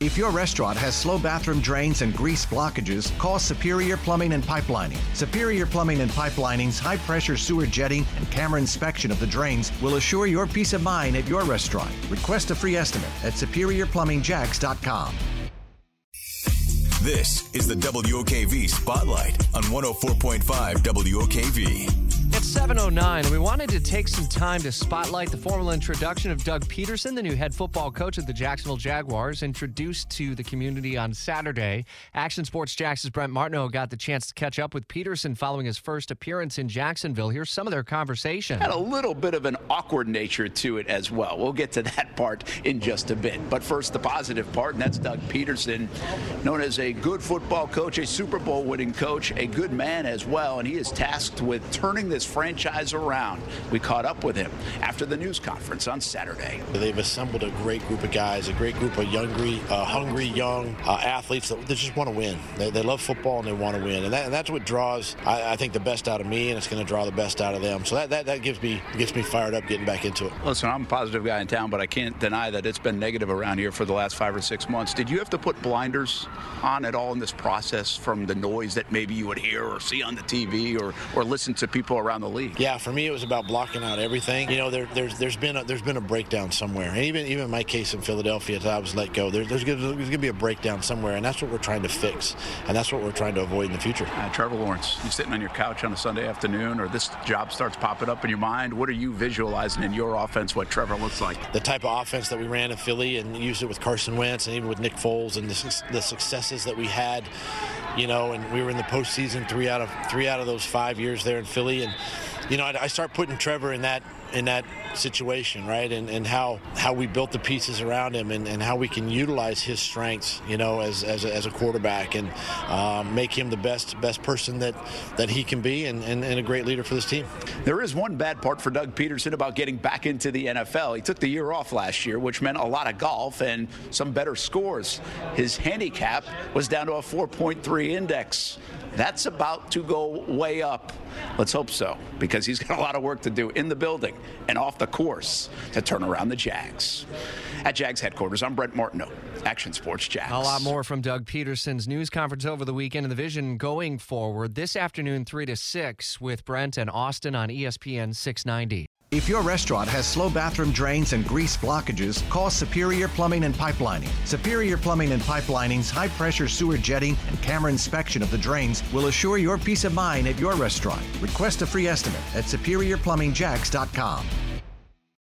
If your restaurant has slow bathroom drains and grease blockages, call Superior Plumbing and Pipelining. Superior Plumbing and Pipelining's high pressure sewer jetting and camera inspection of the drains will assure your peace of mind at your restaurant. Request a free estimate at superiorplumbingjacks.com. This is the WOKV Spotlight on 104.5 WOKV. It's 7.09, and we wanted to take some time to spotlight the formal introduction of Doug Pederson, the new head football coach of the Jacksonville Jaguars, introduced to the community on Saturday. Action Sports Jax's Brent Martineau got the chance to catch up with Pederson following his first appearance in Jacksonville. Here's some of their conversation. Had a little bit of an awkward nature to it as well. We'll get to that part in just a bit. But first, the positive part, and that's Doug Pederson, known as a good football coach, a Super Bowl winning coach, a good man as well, and he is tasked with turning this franchise around. We caught up with him after the news conference on Saturday. They've assembled a great group of guys, a great group of hungry, uh, hungry young uh, athletes that, just want to win. They, they, love football and they want to win, and, that, and that's what draws, I, I, think, the best out of me, and it's going to draw the best out of them. So that, that, that gives me gets me fired up getting back into it. Listen, I'm a positive guy in town, but I can't deny that it's been negative around here for the last five or six months. Did you have to put blinders on at all in this process from the noise that maybe you would hear or see on the TV or, or listen to people around the league? Yeah, for me it was about blocking out everything. You know, there, there's there's been a, there's been a breakdown somewhere, and even even my case in Philadelphia, as I was let go, there, there's going to be a breakdown somewhere, and that's what we're trying to fix, and that's what we're trying to avoid in the future. Uh, Trevor Lawrence, you sitting on your couch on a Sunday afternoon, or this job starts popping up in your mind. What are you visualizing in your offense? What Trevor looks like? The type of offense that we ran in Philly, and used it with Carson Wentz, and even with Nick Foles, and the, the successes that we had you know, and we were in the postseason three out of three out of those five years there in Philly, and you know, I, I start putting Trevor in that in that situation, right? And and how how we built the pieces around him and, and how we can utilize his strengths, you know, as as a, as a quarterback and um, make him the best best person that that he can be and, and, and a great leader for this team. There is one bad part for Doug Pederson about getting back into the NFL. He took the year off last year, which meant a lot of golf and some better scores. His handicap was down to a 4.3 index. That's about to go way up. Let's hope so, because he's got a lot of work to do in the building and off the course to turn around the Jags. At Jags headquarters, I'm Brent Martineau, Action Sports Jax. A lot more from Doug Pederson's news conference over the weekend and the vision going forward this afternoon, 3 to 6, with Brent and Austin on ESPN 690. If your restaurant has slow bathroom drains and grease blockages, call Superior Plumbing and Pipelining. Superior Plumbing and Pipelining's high pressure sewer jetting and camera inspection of the drains will assure your peace of mind at your restaurant. Request a free estimate at superiorplumbingjacks.com.